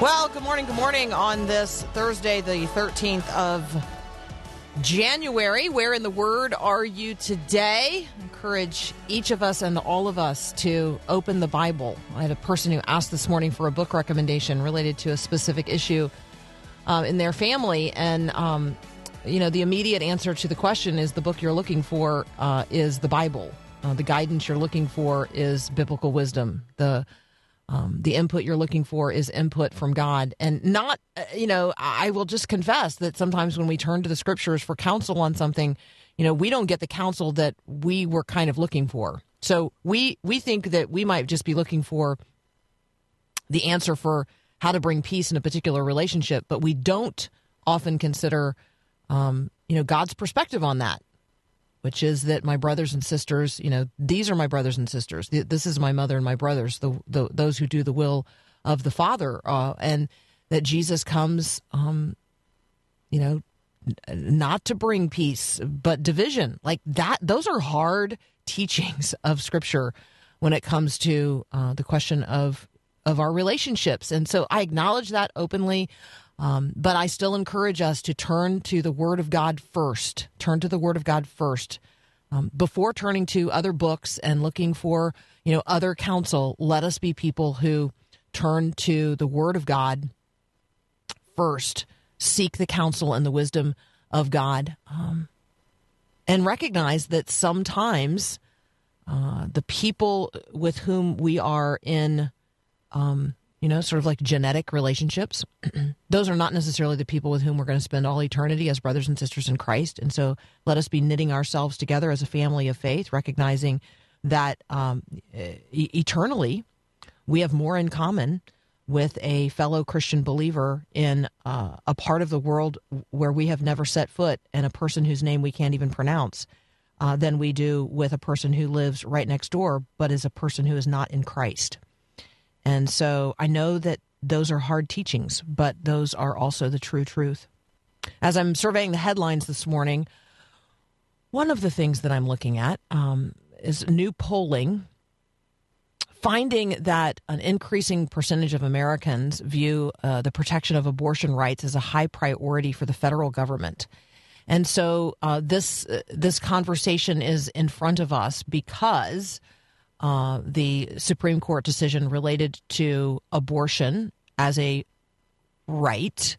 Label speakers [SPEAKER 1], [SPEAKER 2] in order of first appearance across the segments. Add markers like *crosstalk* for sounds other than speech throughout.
[SPEAKER 1] Well, good morning, good morning on this Thursday, the 13th of January. Where in the Word are you today? Encourage each of us and all of us to open the Bible. I had a person who asked this morning for a book recommendation related to a specific issue uh, in their family, and um, you know the immediate answer to the question is the book you're looking for uh, is the Bible. Uh, the guidance you're looking for is biblical wisdom. The um, the input you're looking for is input from God, and not, uh, you know, I will just confess that sometimes when we turn to the scriptures for counsel on something, you know, we don't get the counsel that we were kind of looking for. So we we think that we might just be looking for the answer for how to bring peace in a particular relationship, but we don't often consider, um, you know, God's perspective on that which is that my brothers and sisters, you know, these are my brothers and sisters. This is my mother and my brothers, the, the those who do the will of the Father, uh, and that Jesus comes, um, you know, not to bring peace but division. Like that, those are hard *laughs* teachings of Scripture when it comes to uh, the question of of our relationships, and so I acknowledge that openly. Um, but I still encourage us to turn to the Word of God first. Turn to the Word of God first. Um, before turning to other books and looking for, you know, other counsel, let us be people who turn to the Word of God first. Seek the counsel and the wisdom of God, um, and recognize that sometimes uh, the people with whom we are in um, you know, sort of like genetic relationships. *clears throat* Those are not necessarily the people with whom we're going to spend all eternity as brothers and sisters in Christ. And so let us be knitting ourselves together as a family of faith, recognizing that um, e- eternally we have more in common with a fellow Christian believer in uh, a part of the world where we have never set foot and a person whose name we can't even pronounce uh, than we do with a person who lives right next door but is a person who is not in Christ. And so I know that those are hard teachings, but those are also the true truth. As I'm surveying the headlines this morning, one of the things that I'm looking at um, is new polling finding that an increasing percentage of Americans view uh, the protection of abortion rights as a high priority for the federal government. And so uh, this uh, this conversation is in front of us because uh, the Supreme Court decision related to abortion as a right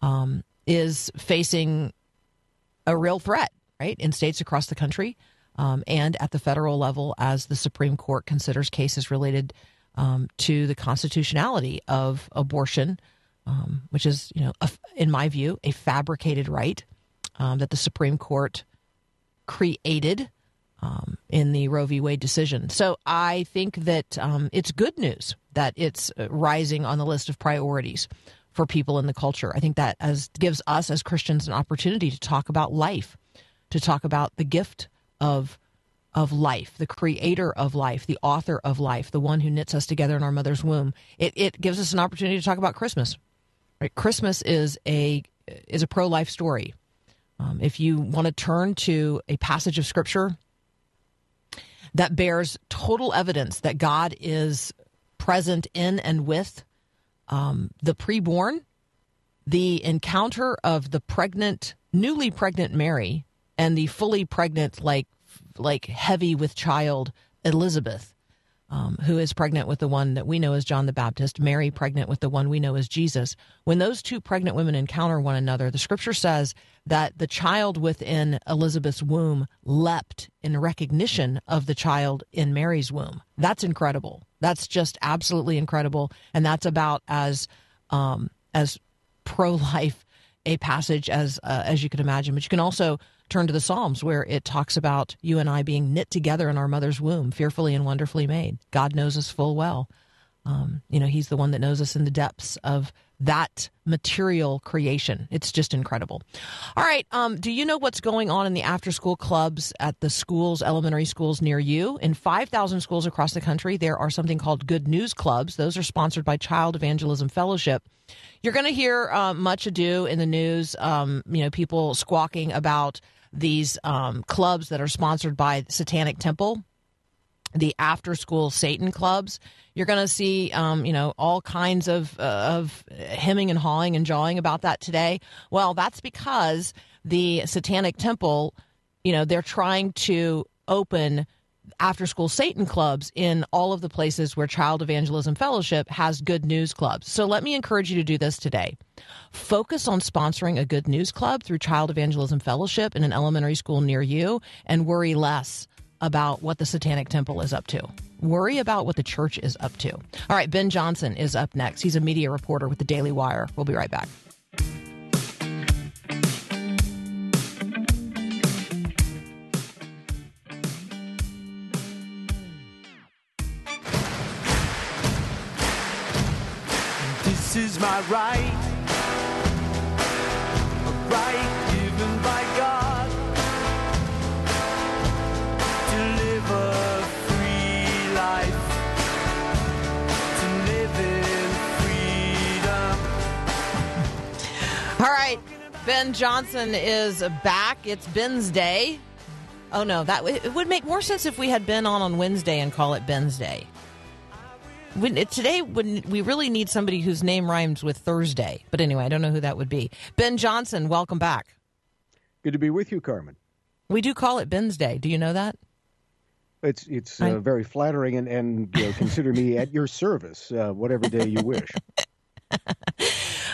[SPEAKER 1] um, is facing a real threat, right, in states across the country um, and at the federal level as the Supreme Court considers cases related um, to the constitutionality of abortion, um, which is, you know, a, in my view, a fabricated right um, that the Supreme Court created um, in the Roe v. Wade decision. So I think that um, it's good news that it's uh, rising on the list of priorities for people in the culture. I think that as gives us as Christians an opportunity to talk about life, to talk about the gift of of life, the creator of life, the author of life, the one who knits us together in our mother's womb. It, it gives us an opportunity to talk about Christmas. Right? Christmas is a is a pro life story. Um, if you want to turn to a passage of scripture that bears total evidence that God is present in and with um, the preborn, the encounter of the pregnant, newly pregnant Mary, and the fully pregnant, like like heavy with child Elizabeth, um, who is pregnant with the one that we know as John the Baptist, Mary pregnant with the one we know as Jesus. When those two pregnant women encounter one another, the scripture says that the child within Elizabeth's womb leapt in recognition of the child in Mary's womb. That's incredible. That's just absolutely incredible, and that's about as um, as pro life a passage as uh, as you can imagine, but you can also turn to the Psalms where it talks about you and I being knit together in our mother's womb, fearfully and wonderfully made. God knows us full well. Um, you know, He's the one that knows us in the depths of that material creation. It's just incredible. All right. Um, do you know what's going on in the after school clubs at the schools, elementary schools near you? In 5,000 schools across the country, there are something called Good News Clubs. Those are sponsored by Child Evangelism Fellowship. You're going to hear uh, much ado in the news, um, you know, people squawking about these um, clubs that are sponsored by Satanic Temple the after school Satan clubs. You're going to see, um, you know, all kinds of uh, of hemming and hawing and jawing about that today. Well, that's because the Satanic Temple, you know, they're trying to open after school Satan clubs in all of the places where Child Evangelism Fellowship has good news clubs. So let me encourage you to do this today. Focus on sponsoring a good news club through Child Evangelism Fellowship in an elementary school near you and worry less about what the Satanic Temple is up to. Worry about what the church is up to. All right, Ben Johnson is up next. He's a media reporter with the Daily Wire. We'll be right back.
[SPEAKER 2] This is my right, right
[SPEAKER 1] All right, Ben Johnson is back. It's Ben's Day. Oh no, that it would make more sense if we had Ben on on Wednesday and call it Ben's Day. When, today, when we really need somebody whose name rhymes with Thursday. But anyway, I don't know who that would be. Ben Johnson, welcome back.
[SPEAKER 3] Good to be with you, Carmen.
[SPEAKER 1] We do call it Ben's Day. Do you know that?
[SPEAKER 3] It's it's uh, very flattering, and and you know, consider me at your service, uh, whatever day you wish. *laughs*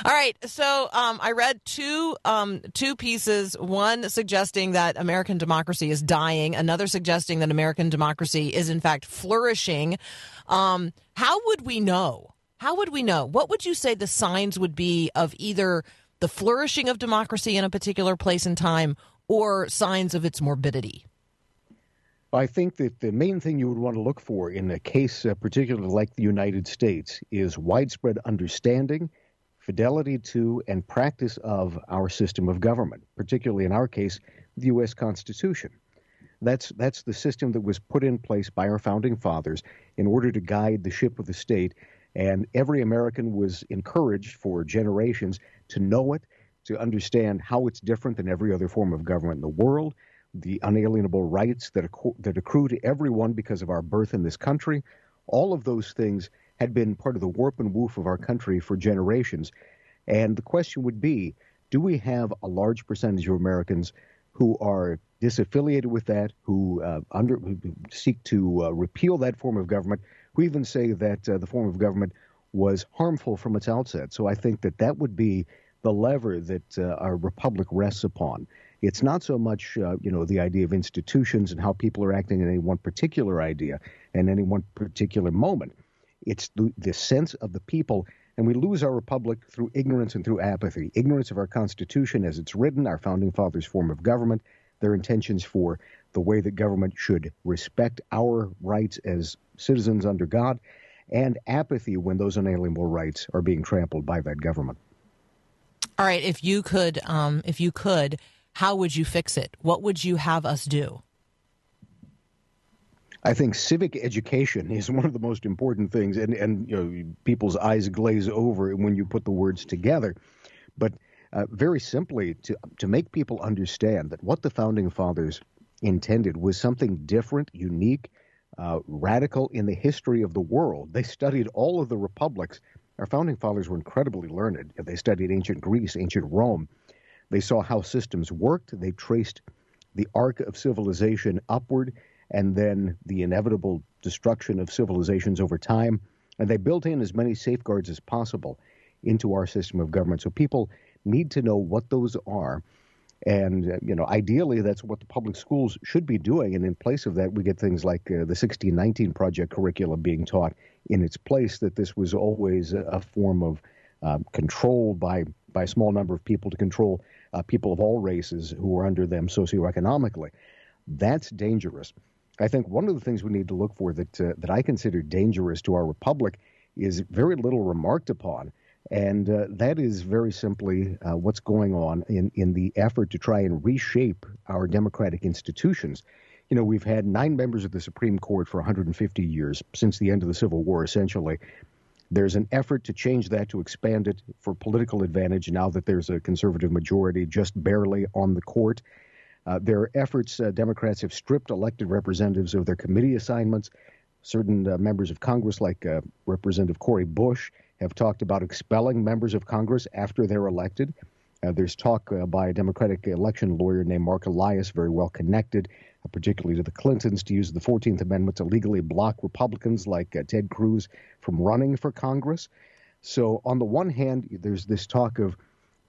[SPEAKER 1] All right, so um, I read two um, two pieces. One suggesting that American democracy is dying. Another suggesting that American democracy is in fact flourishing. Um, how would we know? How would we know? What would you say the signs would be of either the flourishing of democracy in a particular place and time, or signs of its morbidity?
[SPEAKER 3] I think that the main thing you would want to look for in a case, uh, particularly like the United States, is widespread understanding, fidelity to, and practice of our system of government, particularly in our case, the U.S. Constitution. That's that's the system that was put in place by our founding fathers in order to guide the ship of the state, and every American was encouraged for generations to know it, to understand how it's different than every other form of government in the world, the unalienable rights that accru- that accrue to everyone because of our birth in this country. All of those things had been part of the warp and woof of our country for generations. And the question would be do we have a large percentage of Americans who are disaffiliated with that, who, uh, under, who seek to uh, repeal that form of government, who even say that uh, the form of government was harmful from its outset? So I think that that would be the lever that uh, our republic rests upon. It's not so much, uh, you know, the idea of institutions and how people are acting in any one particular idea and any one particular moment. It's the, the sense of the people, and we lose our republic through ignorance and through apathy. Ignorance of our Constitution as it's written, our founding fathers' form of government, their intentions for the way that government should respect our rights as citizens under God, and apathy when those unalienable rights are being trampled by that government.
[SPEAKER 1] All right, if you could, um, if you could, how would you fix it? What would you have us do?
[SPEAKER 3] I think civic education is *laughs* one of the most important things, and and you know people's eyes glaze over when you put the words together. But uh, very simply, to to make people understand that what the founding fathers intended was something different, unique, uh, radical in the history of the world. They studied all of the republics. Our founding fathers were incredibly learned. They studied ancient Greece, ancient Rome. They saw how systems worked. They traced the arc of civilization upward and then the inevitable destruction of civilizations over time. And they built in as many safeguards as possible into our system of government. So people need to know what those are. And, uh, you know, ideally, that's what the public schools should be doing. And in place of that, we get things like uh, the 1619 Project curriculum being taught in its place, that this was always a, form of um, control by by a small number of people to control uh, people of all races who are under them socioeconomically. That's dangerous. I think one of the things we need to look for that uh, that I consider dangerous to our republic is very little remarked upon, and uh, that is very simply uh, what's going on in in the effort to try and reshape our democratic institutions. You know, we've had nine members of the Supreme Court for 150 years since the end of the Civil War, essentially. There's an effort to change that to expand it for political advantage now that there's a conservative majority just barely on the court. Uh, there are efforts, uh, Democrats have stripped elected representatives of their committee assignments. Certain uh, members of Congress, like uh, Representative Cori Bush, have talked about expelling members of Congress after they're elected. Uh, there's talk uh, by a Democratic election lawyer named Marc Elias, very well connected, uh, particularly to the Clintons, to use the 14th Amendment to legally block Republicans like uh, Ted Cruz from running for Congress. So, on the one hand, there's this talk of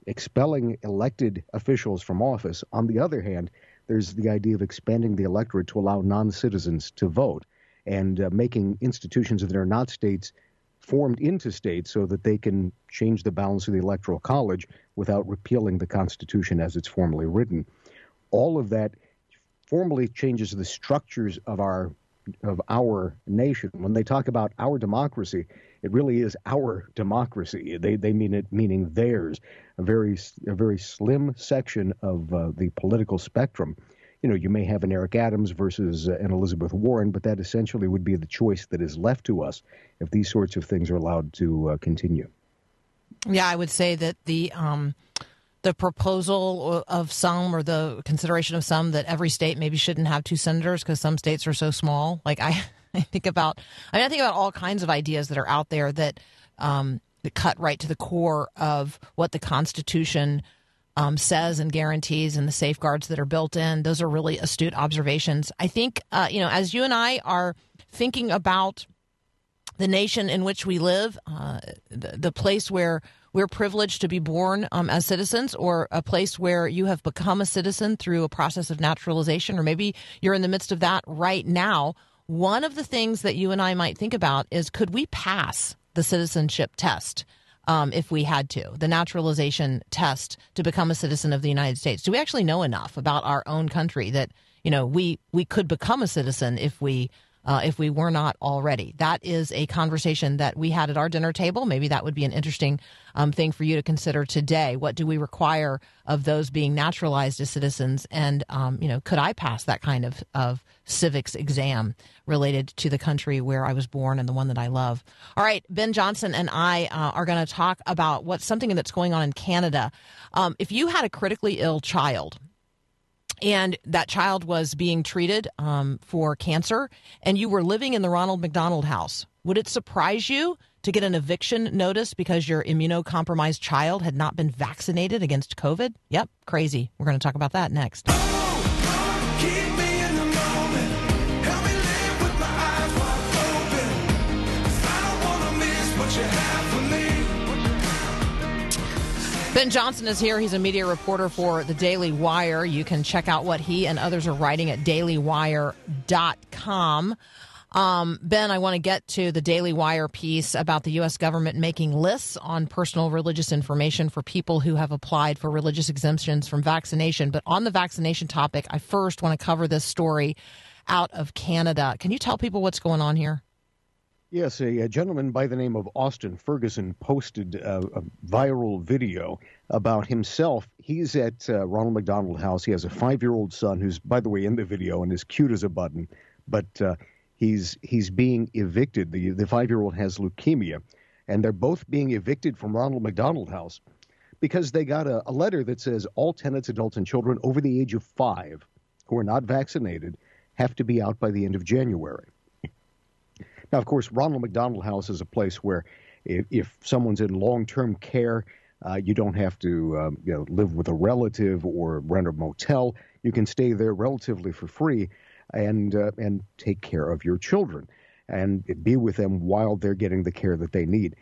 [SPEAKER 3] expelling elected officials from office. On the other hand, there's the idea of expanding the electorate to allow non citizens to vote and uh, making institutions that are not states formed into states so that they can change the balance of the electoral college without repealing the Constitution as it's formally written. All of that formally changes the structures of our of our nation. When they talk about our democracy, it really is our democracy. They they mean it meaning theirs, a very a very slim section of uh, the political spectrum. You know, you may have an Eric Adams versus uh, an Elizabeth Warren, but that essentially would be the choice that is left to us if these sorts of things are allowed to uh, continue.
[SPEAKER 1] Yeah, I would say that the um, the proposal of some or the consideration of some that every state maybe shouldn't have two senators because some states are so small. Like I, *laughs* I think about, I mean, I think about all kinds of ideas that are out there that um, that cut right to the core of what the Constitution um, says and guarantees and the safeguards that are built in. Those are really astute observations. I think, uh, you know, as you and I are thinking about the nation in which we live, uh, the, the place where we're privileged to be born um, as citizens, or a place where you have become a citizen through a process of naturalization, or maybe you're in the midst of that right now. One of the things that you and I might think about is could we pass the citizenship test? Um, if we had to, the naturalization test to become a citizen of the United States. Do we actually know enough about our own country that you know we we could become a citizen if we uh, if we were not already. That is a conversation that we had at our dinner table. Maybe that would be an interesting um, thing for you to consider today. What do we require of those being naturalized as citizens? And, um, you know, could I pass that kind of, of civics exam related to the country where I was born and the one that I love? All right, Ben Johnson and I uh, are going to talk about what's something that's going on in Canada. Um, if you had a critically ill child, and that child was being treated um, for cancer, and you were living in the Ronald McDonald house, would it surprise you to get an eviction notice because your immunocompromised child had not been vaccinated against COVID? Yep, crazy. We're going to talk about that next. Ben Johnson is here. He's a media reporter for the Daily Wire. You can check out what he and others are writing at dailywire.com. Um, ben, I want to get to the Daily Wire piece about the U.S. government making lists on personal religious information for people who have applied for religious exemptions from vaccination. But on the vaccination topic, I first want to cover this story out of Canada. Can you tell people what's going on here?
[SPEAKER 3] Yes, a, a gentleman by the name of Austin Ferguson posted a, a viral video about himself. He's at uh, Ronald McDonald House. He has a five-year-old son who's, by the way, in the video and is cute as a button. But uh, he's he's being evicted. The the five-year-old has leukemia, and they're both being evicted from Ronald McDonald House because they got a, a letter that says all tenants, adults, and children over the age of five who are not vaccinated have to be out by the end of January. Now, of course, Ronald McDonald House is a place where if, if someone's in long-term care, uh, you don't have to um, you know, live with a relative or rent a motel. You can stay there relatively for free and uh, and take care of your children and be with them while they're getting the care that they need.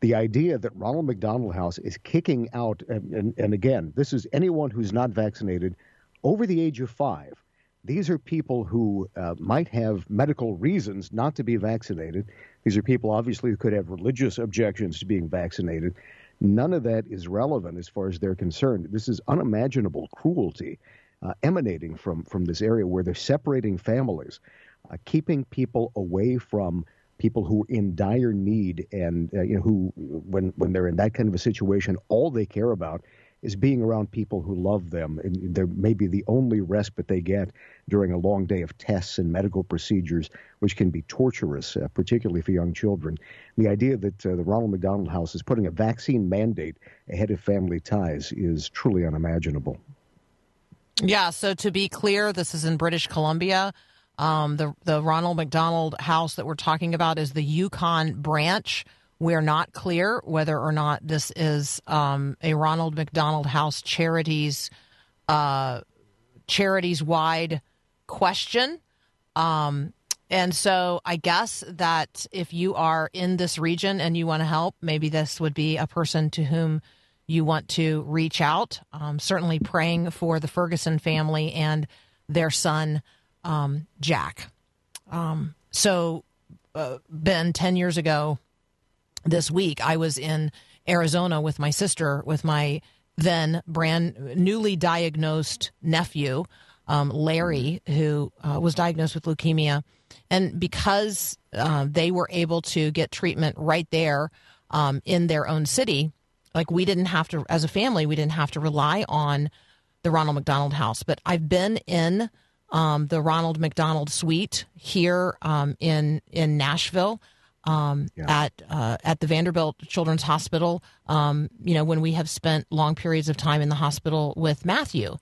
[SPEAKER 3] The idea that Ronald McDonald House is kicking out, and, and, and again, this is anyone who's not vaccinated over the age of five. These are people who uh, might have medical reasons not to be vaccinated. These are people, obviously, who could have religious objections to being vaccinated. None of that is relevant as far as they're concerned. This is unimaginable cruelty uh, emanating from, from this area where they're separating families, uh, keeping people away from people who are in dire need and uh, you know who when when they're in that kind of a situation all they care about is being around people who love them and they're maybe the only respite they get during a long day of tests and medical procedures which can be torturous uh, particularly for young children the idea that uh, the Ronald McDonald House is putting a vaccine mandate ahead of family ties is truly unimaginable
[SPEAKER 1] Yeah, so to be clear, this is in British Columbia. Um, the the Ronald McDonald House that we're talking about is the Yukon branch. We're not clear whether or not this is um, a Ronald McDonald House charities uh, charities wide question. Um, and so I guess that if you are in this region and you want to help, maybe this would be a person to whom you want to reach out. Um, certainly praying for the Ferguson family and their son, um, Jack. Um, so, uh, Ben, 10 years ago this week, I was in Arizona with my sister, with my then brand newly diagnosed nephew, um, Larry, who uh, was diagnosed with leukemia. And because uh, they were able to get treatment right there um, in their own city, like we didn't have to, as a family, we didn't have to rely on the Ronald McDonald House. But I've been in um, the Ronald McDonald Suite here um, in in Nashville um, at uh, at the Vanderbilt Children's Hospital. Um, you know, when we have spent long periods of time in the hospital with Matthew,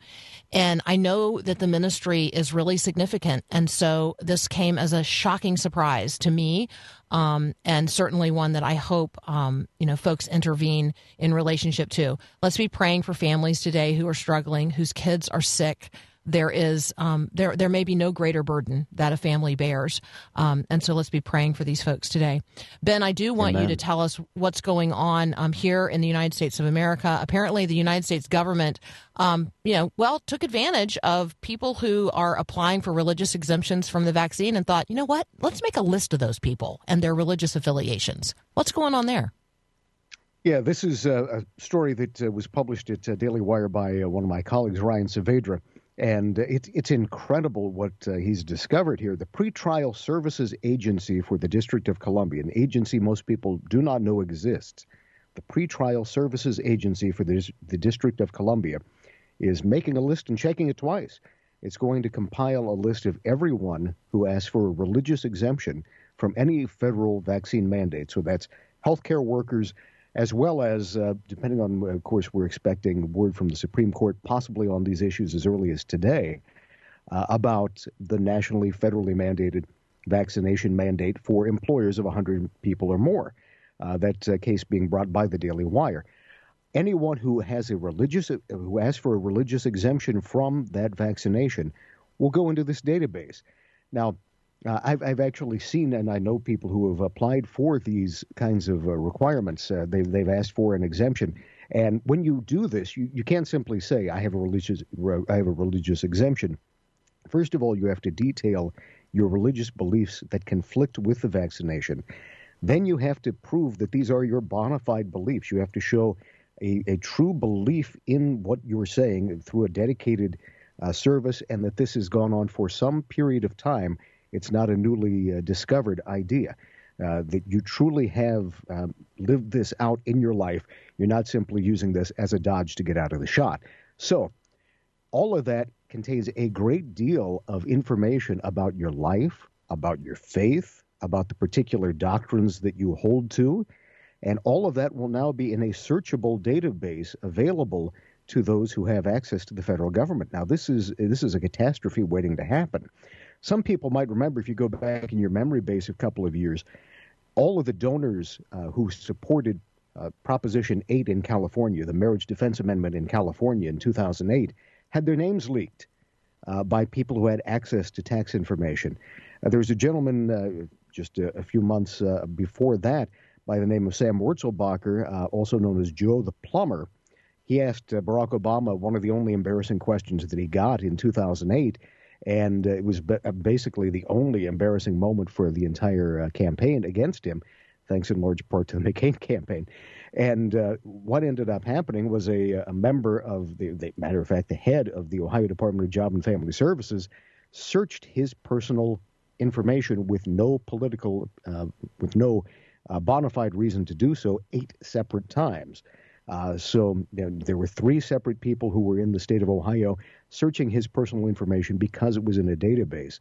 [SPEAKER 1] and I know that the ministry is really significant, and so this came as a shocking surprise to me, um, and certainly one that I hope um, you know folks intervene in relationship to. Let's be praying for families today who are struggling, whose kids are sick there is um, there there may be no greater burden that a family bears, um, and so let's be praying for these folks today. Ben, I do want you to tell us what's going on um, here in the United States of America. Apparently, the United States government, um, you know, well, took advantage of people who are applying for religious exemptions from the vaccine and thought, you know what, let's make a list of those people and their religious affiliations. What's going on there?
[SPEAKER 3] Yeah, this is a, a story that uh, was published at uh, Daily Wire by uh, one of my colleagues, Ryan Saavedra. And it's it's incredible what uh, he's discovered here. The Pretrial Services Agency for the District of Columbia, an agency most people do not know exists. The Pretrial Services Agency for the, the District of Columbia is making a list and checking it twice. It's going to compile a list of everyone who asks for a religious exemption from any federal vaccine mandate. So that's healthcare workers, as well as, uh, depending on, of course, we're expecting word from the Supreme Court, possibly on these issues as early as today, uh, about the nationally, federally mandated vaccination mandate for employers of 100 people or more. Uh, that uh, case being brought by the Daily Wire. Anyone who has a religious, who asks for a religious exemption from that vaccination, will go into this database. Now, uh, I've, I've actually seen, and I know people who have applied for these kinds of uh, requirements. Uh, they've, they've asked for an exemption. And when you do this, you, you can't simply say, I have a religious, I have a religious exemption. First of all, you have to detail your religious beliefs that conflict with the vaccination. Then you have to prove that these are your bona fide beliefs. You have to show a, a true belief in what you're saying through a dedicated uh, service and that this has gone on for some period of time. It's not a newly uh, discovered idea. Uh, that you truly have um, lived this out in your life. You're not simply using this as a dodge to get out of the shot. So, all of that contains a great deal of information about your life, about your faith, about the particular doctrines that you hold to, and all of that will now be in a searchable database available to those who have access to the federal government. Now, this is this is a catastrophe waiting to happen. Some people might remember if you go back in your memory base a couple of years, all of the donors uh, who supported uh, Proposition 8 in California, the Marriage Defense Amendment in California in 2008, had their names leaked uh, by people who had access to tax information. Uh, there was a gentleman uh, just a, a few months uh, before that by the name of Sam Wurzelbacher, also known as Joe the Plumber. He asked Barack Obama one of the only embarrassing questions that he got in 2008, and it was uh, basically the only embarrassing moment for the entire uh, campaign against him, thanks in large part to the *laughs* McCain campaign. And uh, what ended up happening was a, a member of the, the matter of fact, the head of the Ohio Department of Job and Family Services searched his personal information with no political, uh, with no uh, bona fide reason to do so, eight separate times. Uh, so there, there were three separate people who were in the state of Ohio searching his personal information because it was in a database.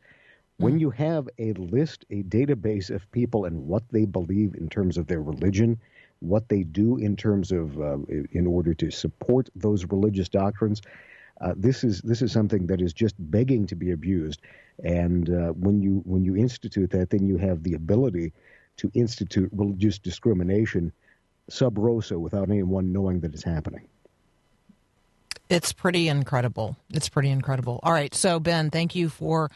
[SPEAKER 3] When you have a list, a database of people and what they believe in terms of their religion, what they do in terms of uh, in order to support those religious doctrines, uh, this is this is something that is just begging to be abused. And uh, when you when you institute that, then you have the ability to institute religious discrimination sub rosa without anyone knowing that it's happening.
[SPEAKER 1] It's pretty incredible. It's pretty incredible. All right, so Ben, thank you for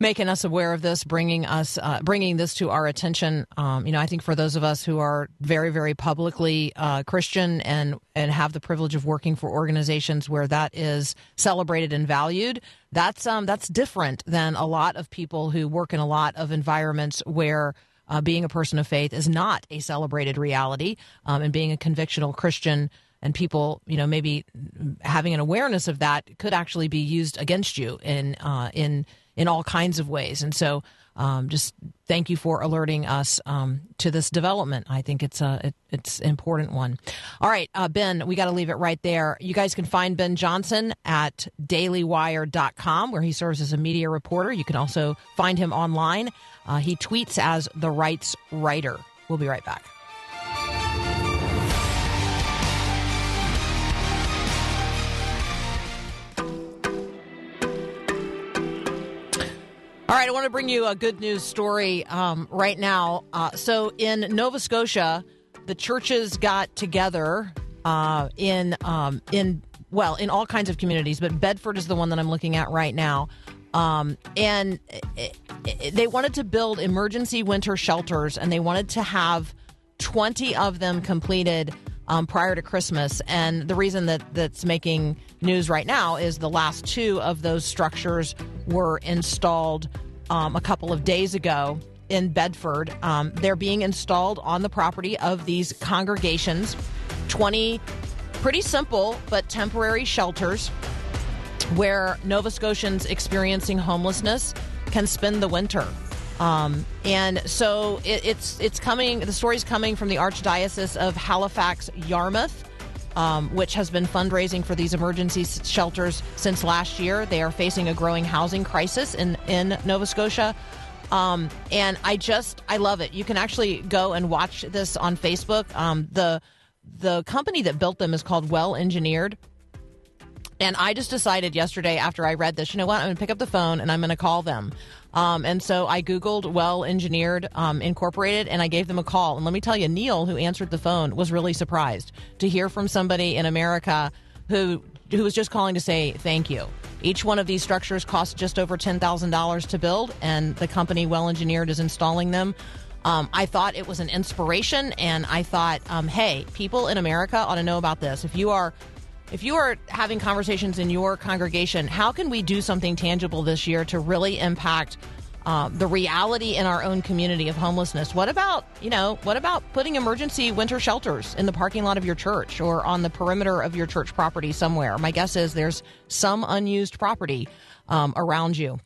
[SPEAKER 1] making us aware of this, bringing us, uh, bringing this to our attention. Um, you know, I think for those of us who are very, very publicly uh, Christian and and have the privilege of working for organizations where that is celebrated and valued, that's um, that's different than a lot of people who work in a lot of environments where. Uh, being a person of faith is not a celebrated reality, um, and being a convictional Christian and people, you know, maybe having an awareness of that could actually be used against you in uh, in in all kinds of ways. And so, um, just thank you for alerting us um, to this development. I think it's a it, it's an important one. All right, uh, Ben, we got to leave it right there. You guys can find Ben Johnson at dailywire.com, where he serves as a media reporter. You can also find him online. Uh, he tweets as the rights writer. We'll be right back. Right, I want to bring you a good news story um, right now. Uh, so, in Nova Scotia, the churches got together uh, in um, in well in all kinds of communities, but Bedford is the one that I'm looking at right now. Um, and it, it, they wanted to build emergency winter shelters, and they wanted to have 20 of them completed um, prior to Christmas. And the reason that that's making news right now is the last two of those structures were installed um, a couple of days ago in Bedford. Um, they're being installed on the property of these congregations, 20 pretty simple but temporary shelters where Nova Scotians experiencing homelessness can spend the winter. Um, and so it, it's it's coming. The story's coming from the Archdiocese of Halifax, Yarmouth, um, which has been fundraising for these emergency shelters since last year. They are facing a growing housing crisis in in Nova Scotia. Um, and I just I love it. You can actually go and watch this on Facebook. Um, the the company that built them is called Well Engineered. And I just decided yesterday after I read this, you know what? I'm going to pick up the phone and I'm going to call them. Um, and so I Googled Well Engineered um, Incorporated and I gave them a call. And let me tell you, Neil, who answered the phone, was really surprised to hear from somebody in America who who was just calling to say thank you. Each one of these structures costs just over $10,000 to build, and the company Well Engineered is installing them. Um, I thought it was an inspiration, and I thought, um, hey, people in America ought to know about this. If you are if you are having conversations in your congregation, how can we do something tangible this year to really impact uh, the reality in our own community of homelessness? What about, you know, what about putting emergency winter shelters in the parking lot of your church or on the perimeter of your church property somewhere? My guess is there's some unused property um, around you.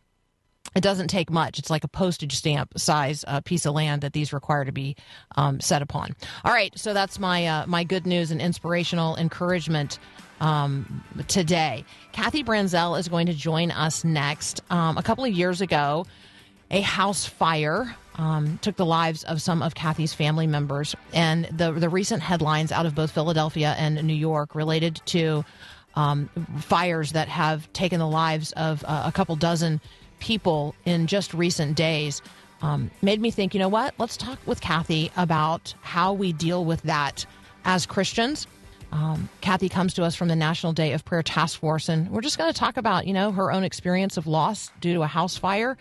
[SPEAKER 1] It doesn't take much. It's like a postage stamp size uh, piece of land that these require to be um, set upon. All right, so that's my uh, my good news and inspirational encouragement um, today. Kathy Branzell is going to join us next. Um, a couple of years ago, a house fire um, took the lives of some of Kathy's family members, and the the recent headlines out of both Philadelphia and New York related to um, fires that have taken the lives of uh, a couple dozen people in just recent days um, made me think, you know what? Let's talk with Kathy about how we deal with that as Christians. Um, Kathy comes to us from the National Day of Prayer Task Force, and we're just going to talk about, you know, her own experience of loss due to a house fire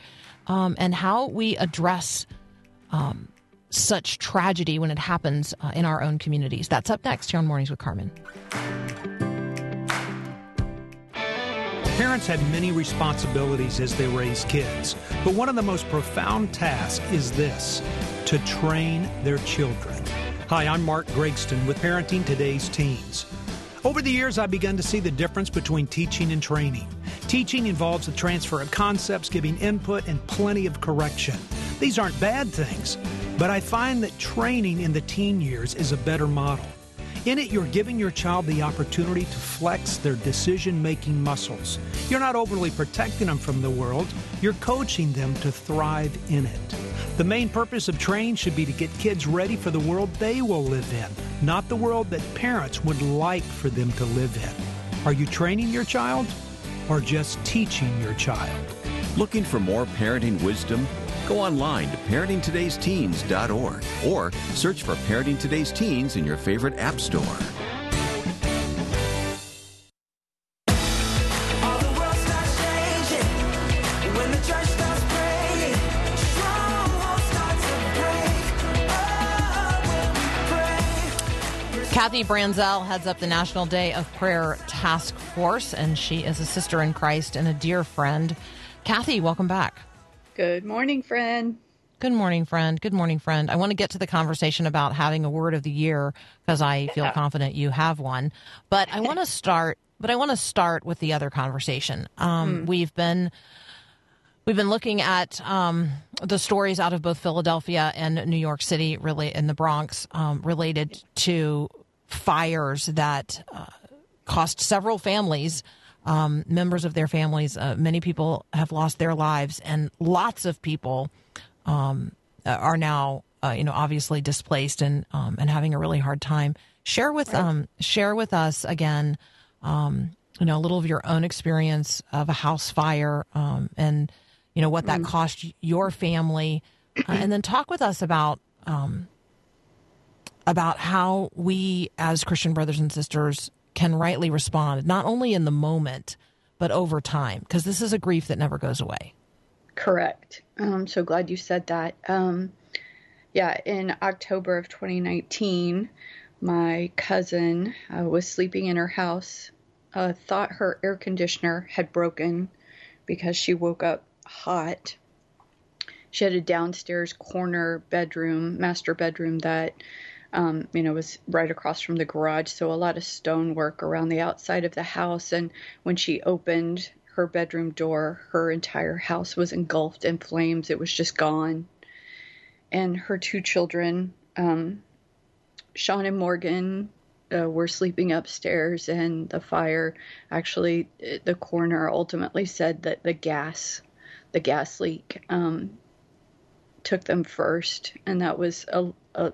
[SPEAKER 1] um, and how we address um, such tragedy when it happens uh, in our own communities. That's up next here on Mornings with Carmen.
[SPEAKER 4] Parents have many responsibilities as they raise kids, but one of the most profound tasks is this to train their children. Hi, I'm Mark Gregston with Parenting Today's Teens. Over the years, I've begun to see the difference between teaching and training. Teaching involves the transfer of concepts, giving input, and plenty of correction. These aren't bad things, but I find that training in the teen years is a better model. In it, you're giving your child the opportunity to flex their decision making muscles. You're not overly protecting them from the world, you're coaching them to thrive in it. The main purpose of training should be to get kids ready for the world they will live in, not the world that parents would like for them to live in. Are you training your child or just teaching your child?
[SPEAKER 5] Looking for more parenting wisdom? Go online to parentingtodaysteens.org or search for Parenting Today's Teens in your favorite app store.
[SPEAKER 2] All the world starts changing when the church starts praying. Strongholds start to break. Oh, when we pray.
[SPEAKER 1] Kathy Branzell heads up the National Day of Prayer Task Force, and she is a sister in Christ and a dear friend. Kathy, welcome back.
[SPEAKER 6] Good morning, friend.
[SPEAKER 1] Good morning, friend. Good morning, friend. I want to get to the conversation about having a word of the year because I feel confident you have one. But I want to *laughs* start. But I want to start with the other conversation. Um, We've been we've been looking at um, the stories out of both Philadelphia and New York City, really in the Bronx, um, related to fires that uh, cost several families, um, members of their families. Uh, many people have lost their lives, and lots of people um, are now, uh, you know, obviously displaced and um, and having a really hard time. Share with um, share with us again, um, you know, a little of your own experience of a house fire, um, and you know what that cost your family, uh, and then talk with us about um, about how we as Christian brothers and sisters can rightly respond, not only in the moment but over time, because this is a grief that never goes away.
[SPEAKER 6] Correct. I'm so glad you said that. Um, yeah, in October of 2019, my cousin uh, was sleeping in her house, uh, thought her air conditioner had broken because she woke up hot. She had a downstairs corner bedroom, master bedroom that um, you know, was right across from the garage. So a lot of stonework around the outside of the house. And when she opened her bedroom door, her entire house was engulfed in flames. It was just gone. And her two children, um, Sean and Morgan, uh, were sleeping upstairs, and the fire actually, the coroner ultimately said that the gas, the gas leak, um, took them first, and that was a, a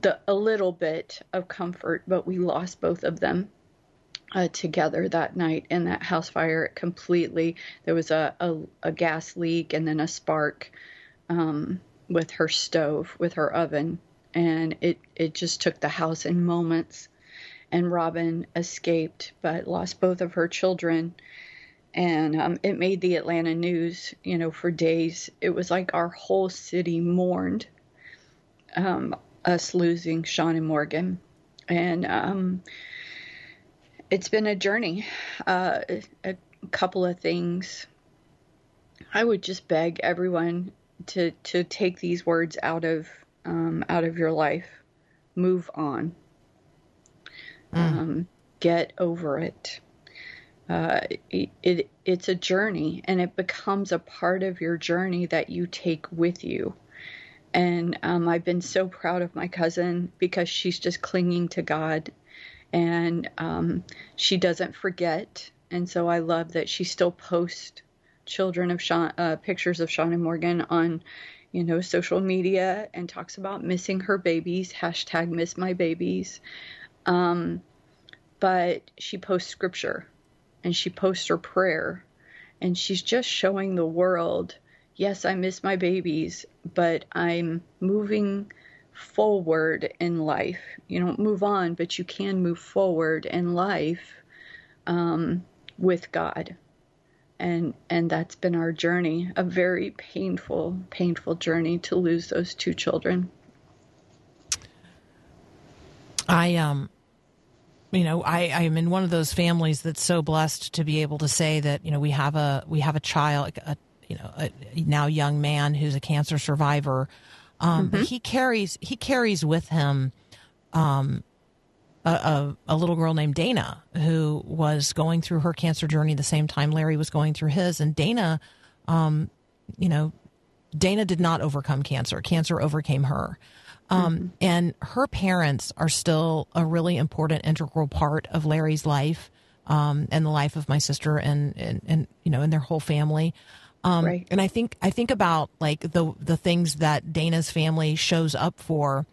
[SPEAKER 6] the a little bit of comfort, but we lost both of them uh, together that night in that house fire completely. There was a, a, a gas leak and then a spark um, with her stove, with her oven, and it, it just took the house in moments. And Robin escaped, but lost both of her children. And um, it made the Atlanta news, you know, for days. It was like our whole city mourned um, us losing Sean and Morgan. And um, it's been a journey. Uh, a couple of things. I would just beg everyone to to take these words out of um, out of your life. Move on. Um, get over it. Uh, it, it it's a journey, and it becomes a part of your journey that you take with you. And um, I've been so proud of my cousin because she's just clinging to God and um, she doesn't forget. And so I love that she still posts children of Sean, uh, pictures of Sean and Morgan on, you know, social media and talks about missing her babies, hashtag miss my babies. Um, but she posts scripture and she posts her prayer and she's just showing the world yes, I miss my babies, but I'm moving forward in life. You don't move on, but you can move forward in life um, with God. And, and that's been our journey, a very painful, painful journey to lose those two children.
[SPEAKER 1] I um you know, I, I am in one of those families that's so blessed to be able to say that, you know, we have a we have a child a you know, a now young man who's a cancer survivor. Um, But he carries he carries with him um, a, a, a little girl named Dana who was going through her cancer journey the same time Larry was going through his, and Dana, um, you know, Dana did not overcome cancer. Cancer overcame her. Um, And her parents are still a really important, integral part of Larry's life um, and the life of my sister and, and, and you know, and their whole family. Um,
[SPEAKER 6] Right.
[SPEAKER 1] And I think I think about like the the things that Dana's family shows up for,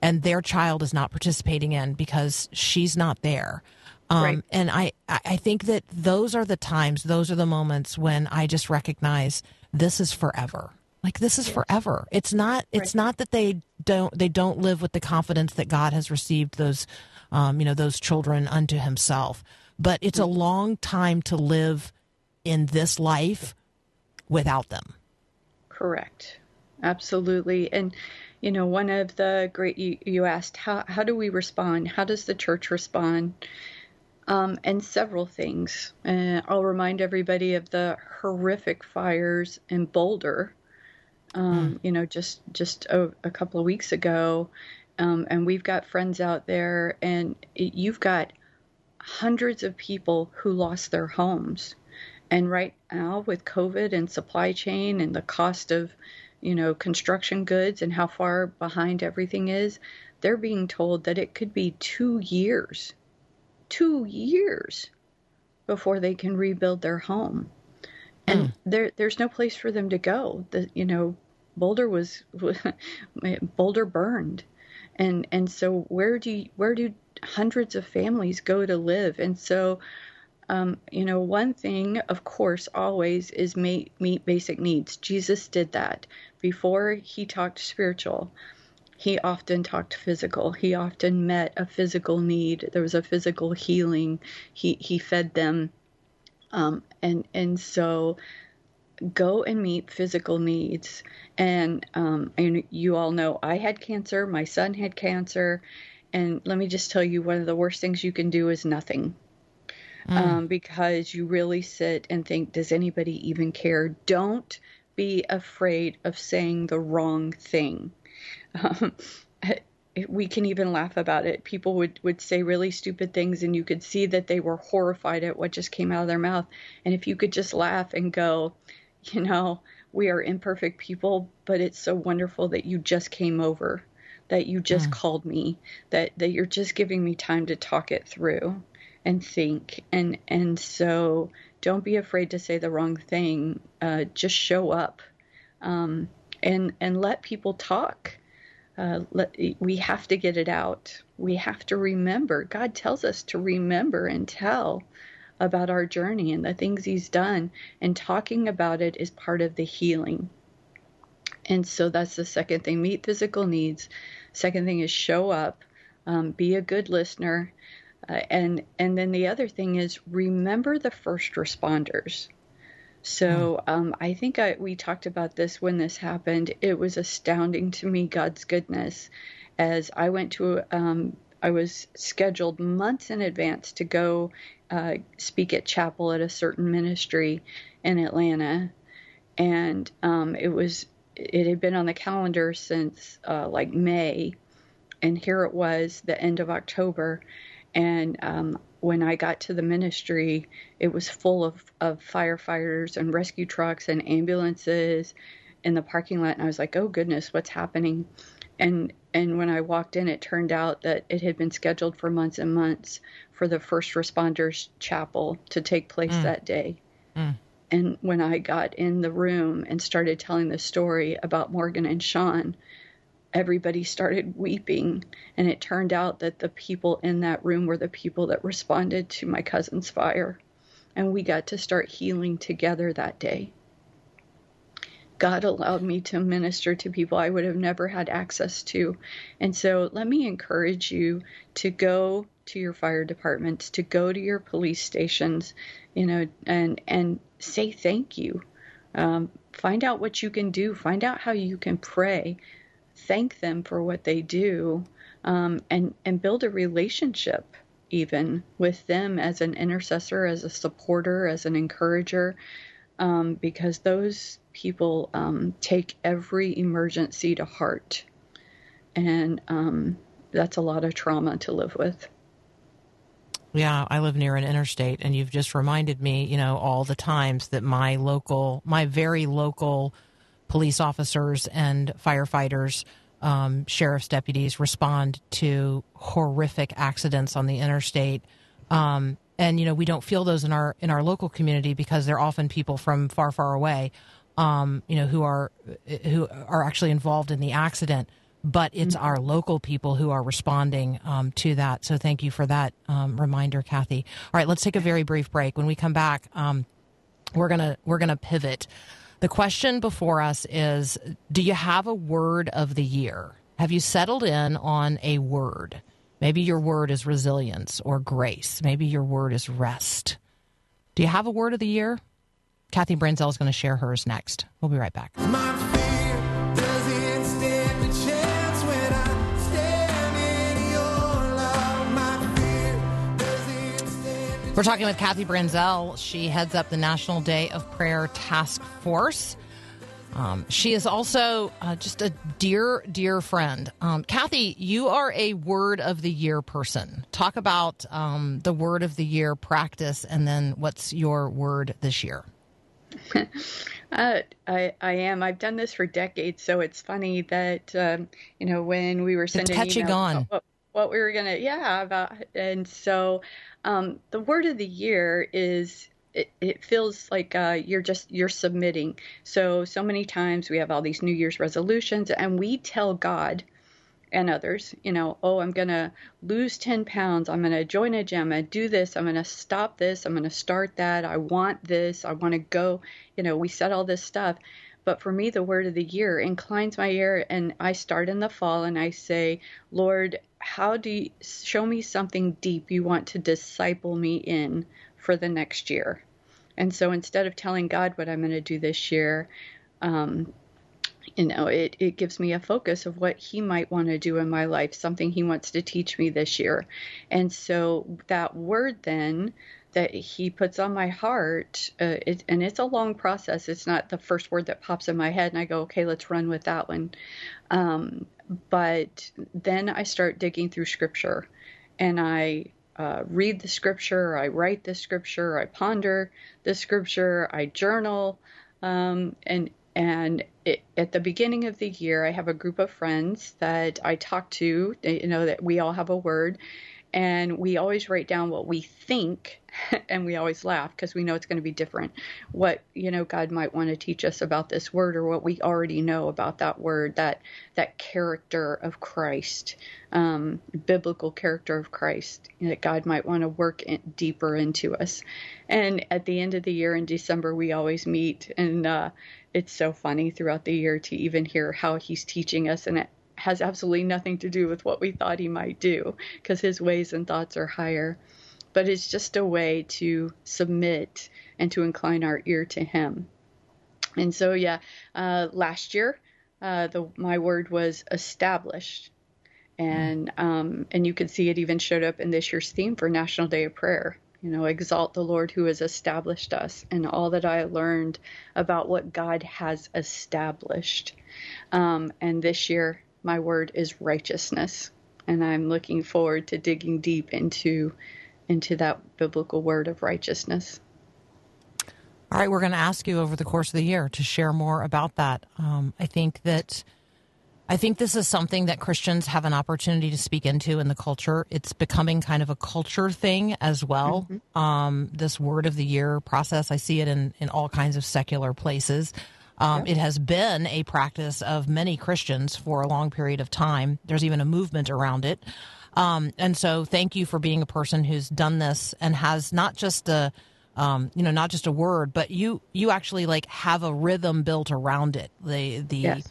[SPEAKER 1] and their child is not participating in because she's not there. Um,
[SPEAKER 6] Right.
[SPEAKER 1] And I I I think that those are the times, those are the moments when I just recognize this is forever. Like this is forever. It's not. It's not that they don't. They don't live with the confidence that God has received those, um, you know, those children unto Himself. But it's a long time to live in this life without them.
[SPEAKER 6] Correct. Absolutely. And, you know, one of the great, you, you asked, how, how do we respond? How does the church respond? Um, and several things. Uh, I'll remind everybody of the horrific fires in Boulder, um, you know, just, just a, a couple of weeks ago. Um, and we've got friends out there, and it, you've got hundreds of people who lost their homes. And right now, with COVID and supply chain and the cost of, you know, construction goods and how far behind everything is, they're being told that it could be two years, two years before they can rebuild their home. And hmm. there, there's no place for them to go. The, you know, Boulder was, *laughs* Boulder burned, and and so where do you, where do hundreds of families go to live? And so um, you know, one thing, of course, always is meet, meet basic needs. Jesus did that. Before he talked spiritual, he often talked physical. He often met a physical need. There was a physical healing. He he fed them, um, and and so go and meet physical needs. And um, and you all know I had cancer. My son had cancer, and let me just tell you, one of the worst things you can do is nothing um, because you really sit and think, does anybody even care? Don't be afraid of saying the wrong thing. Um, *laughs* we can even laugh about it. People would, would say really stupid things, and you could see that they were horrified at what just came out of their mouth. And if you could just laugh and go, you know, we are imperfect people, but it's so wonderful that you just came over, that you just called me, that, that you're just giving me time to talk it through and think and and so don't be afraid to say the wrong thing. Uh, just show up um, and and let people talk. Uh, let, we have to get it out. We have to remember. God tells us to remember and tell about our journey and the things he's done and talking about it is part of the healing. And so that's the second thing. Meet physical needs. Second thing is show up. Um, be a good listener uh, and and then the other thing is remember the first responders. So um, I think I, we talked about this when this happened. It was astounding to me God's goodness, as I went to um, I was scheduled months in advance to go uh, speak at chapel at a certain ministry in Atlanta, and um, it was it had been on the calendar since uh, like May, and here it was the end of October and um, when I got to the ministry, it was full of, of firefighters and rescue trucks and ambulances in the parking lot. And I was like, oh goodness, what's happening? And and when I walked in, it turned out that it had been scheduled for months and months for the first responders chapel to take place that day. And when I got in the room and started telling the story about Morgan and Sean, everybody started weeping. And it turned out that the people in that room were the people that responded to my cousin's fire. And we got to start healing together that day. God allowed me to minister to people I would have never had access to. And so let me encourage you to go to your fire departments, to go to your police stations, you know, and and say thank you. Um, find out what you can do. Find out how you can pray. Thank them for what they do, um, and and build a relationship even with them as an intercessor, as a supporter, as an encourager, um, because those people um, take every emergency to heart. And um, that's a lot of trauma to live with.
[SPEAKER 1] Yeah, I live near an interstate, and you've just reminded me, you know, all the times that my local, my very local police officers and firefighters, um, sheriff's deputies respond to horrific accidents on the interstate. Um, and you know, we don't feel those in our in our local community because they're often people from far, far away, um, you know, who are who are actually involved in the accident but it's our local people who are responding um, to that. So thank you for that um, reminder, Kathy. All right, let's take a very brief break. When we come back, um, we're gonna we're gonna pivot. The question before us is: Do you have a word of the year? Have you settled in on a word? Maybe your word is resilience or grace. Maybe your word is rest. Do you have a word of the year? Kathy Branzell is going to share hers next. We'll be right back. We're talking with Kathy Branzell. She heads up the National Day of Prayer Task Force. Um, she is also uh, just a dear, dear friend. Um, Kathy, you are a word of the year person. Talk about um, the word of the year practice and then what's your word this year? *laughs*
[SPEAKER 6] Uh, I, I am. I've done this for decades, so it's funny that um, you know when we were sending
[SPEAKER 1] catching
[SPEAKER 6] emails
[SPEAKER 1] on.
[SPEAKER 6] about What, we were gonna, yeah, about, and so um, the word of the year is. It, it feels like uh, you're just you're submitting. So so many times we have all these New Year's resolutions, and we tell God and others, you know, oh, I'm to lose 10 pounds. I'm to join a gym. To do this. I'm to stop this. I'm to start that. I want this. I want to go. You know, we said all this stuff. But for me, the word of the year inclines my ear, and I start in the fall and I say, Lord, how do you show me something deep you want to disciple me in for the next year? And so instead of telling God what I'm going to do this year, um, you know, it, it gives me a focus of what he might want to do in my life, something he wants to teach me this year. And so that word then that he puts on my heart, uh, it, and it's a long process. It's not the first word that pops in my head and I go, okay, let's run with that one. Um, but then I start digging through scripture and I uh, read the scripture, I write the scripture, I ponder the scripture, I journal, um, and and it, at the beginning of the year, I have a group of friends that I talk to. You know that we all have a word, and we always write down what we think, *laughs* and we always laugh because we know it's going to be different. What you know God might want to teach us about this word, or what we already know about that word, that that character of Christ, um, biblical character of Christ that God might want to work in, deeper into us. And at the end of the year in December, we always meet, and uh, it's so funny throughout the year to even hear how He's teaching us, and has absolutely nothing to do with what we thought He might do because His ways and thoughts are higher. But it's just a way to submit and to incline our ear to Him. And so, yeah, uh, last year, uh, the my word was established, and um, and you can see it even showed up in this year's theme for National Day of Prayer. You know, exalt the Lord who has established us, and all that I learned about what God has established. Um, and this year, my word is righteousness, and I'm looking forward to digging deep into into that biblical word of righteousness.
[SPEAKER 1] All right, we're going to ask you over the course of the year to share more about that. Um, I think that I think this is something that Christians have an opportunity to speak into in the culture. It's becoming kind of a culture thing as well. Um, this word of the year process, I see it in in all kinds of secular places. Um, It has been a practice of many Christians for a long period of time. There's even a movement around it. Um, and so, thank you for being a person who's done this and has not just a um, you know, not just a word, but you you actually like have a rhythm built around it. The the
[SPEAKER 6] Yes.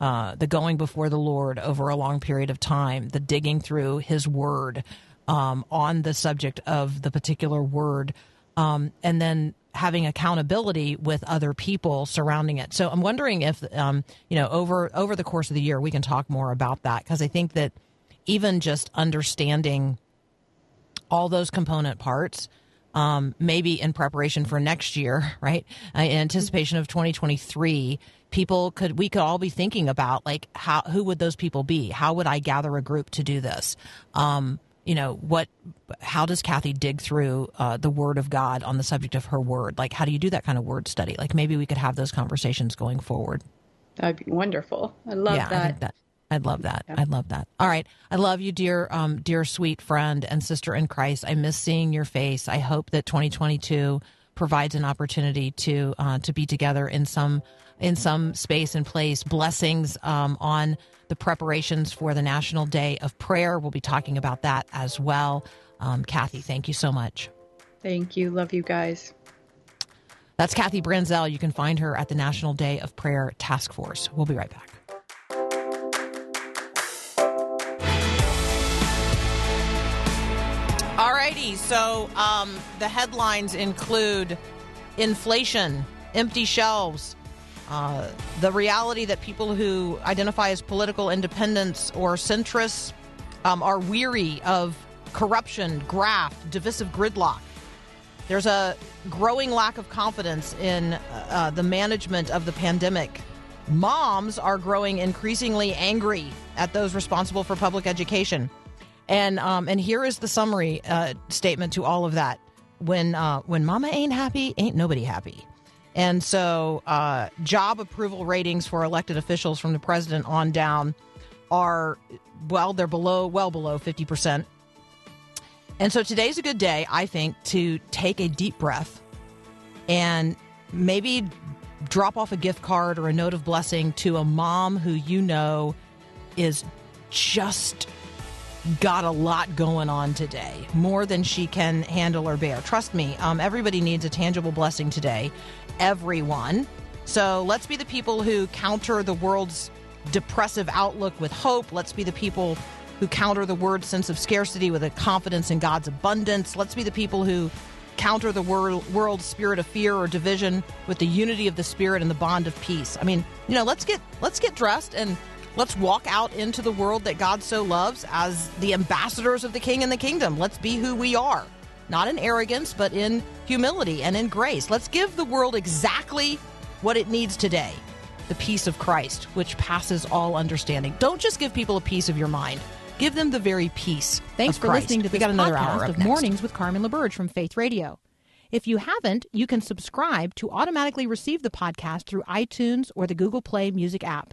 [SPEAKER 1] uh, the going before the Lord over a long period of time, the digging through His Word um, on the subject of the particular word, um, and then having accountability with other people surrounding it. So I'm wondering if um, you know over over the course of the year we can talk more about that because I think that even just understanding all those component parts um, maybe in preparation for next year, *laughs* right? Uh, in anticipation of 2023, people could we could all be thinking about like how who would those people be? How would I gather a group to do this? Um, you know what? How does Kathy dig through uh, the Word of God on the subject of her word? Like, how do you do that kind of word study? Like, maybe we could have those conversations going forward.
[SPEAKER 6] That'd be wonderful. I love
[SPEAKER 1] yeah, I
[SPEAKER 6] that.
[SPEAKER 1] think that. I'd love that. I'd love that. All right. I love you, dear, um, dear sweet friend and sister in Christ. I miss seeing your face. I hope that 2022 provides an opportunity to uh, to be together in some in some space and place. Blessings um, on the preparations for the National Day of Prayer. We'll be talking about that as well. Um, Kathy, thank you so much.
[SPEAKER 6] Thank you. Love you guys.
[SPEAKER 1] That's Kathy Branzell. You can find her at the National Day of Prayer Task Force. We'll be right back. Alrighty, so um, the headlines include inflation, empty shelves, uh, the reality that people who identify as political independents or centrists um, are weary of corruption, graft, divisive gridlock. There's a growing lack of confidence in uh, the management of the pandemic. Moms are growing increasingly angry at those responsible for public education. And um, and here is the summary uh, statement to all of that. When uh, when mama ain't happy, ain't nobody happy. And so uh, job approval ratings for elected officials from the president on down are well, they're below well below fifty percent. And so today's a good day, I think, to take a deep breath and maybe drop off a gift card or a note of blessing to a mom who you know is just got a lot going on today, more than she can handle or bear. Trust me, um, everybody needs a tangible blessing today. Everyone. So let's be the people who counter the world's depressive outlook with hope. Let's be the people who counter the word sense of scarcity with a confidence in God's abundance. Let's be the people who counter the world, world's spirit of fear or division with the unity of the spirit and the bond of peace. I mean, you know, let's get let's get dressed and let's walk out into the world that God so loves as the ambassadors of the King and the kingdom. Let's be who we are, not in arrogance, but in humility and in grace. Let's give the world exactly what it needs today. The peace of Christ, which passes all understanding. Don't just give people a piece of your mind. Give them the very peace.
[SPEAKER 7] Thanks for
[SPEAKER 1] Christ.
[SPEAKER 7] listening to
[SPEAKER 1] we
[SPEAKER 7] this
[SPEAKER 1] got another
[SPEAKER 7] podcast
[SPEAKER 1] hour
[SPEAKER 7] of
[SPEAKER 1] next.
[SPEAKER 7] Mornings with Carmen LaBerge from Faith Radio. If you haven't, you can subscribe to automatically receive the podcast through iTunes or the Google Play Music app.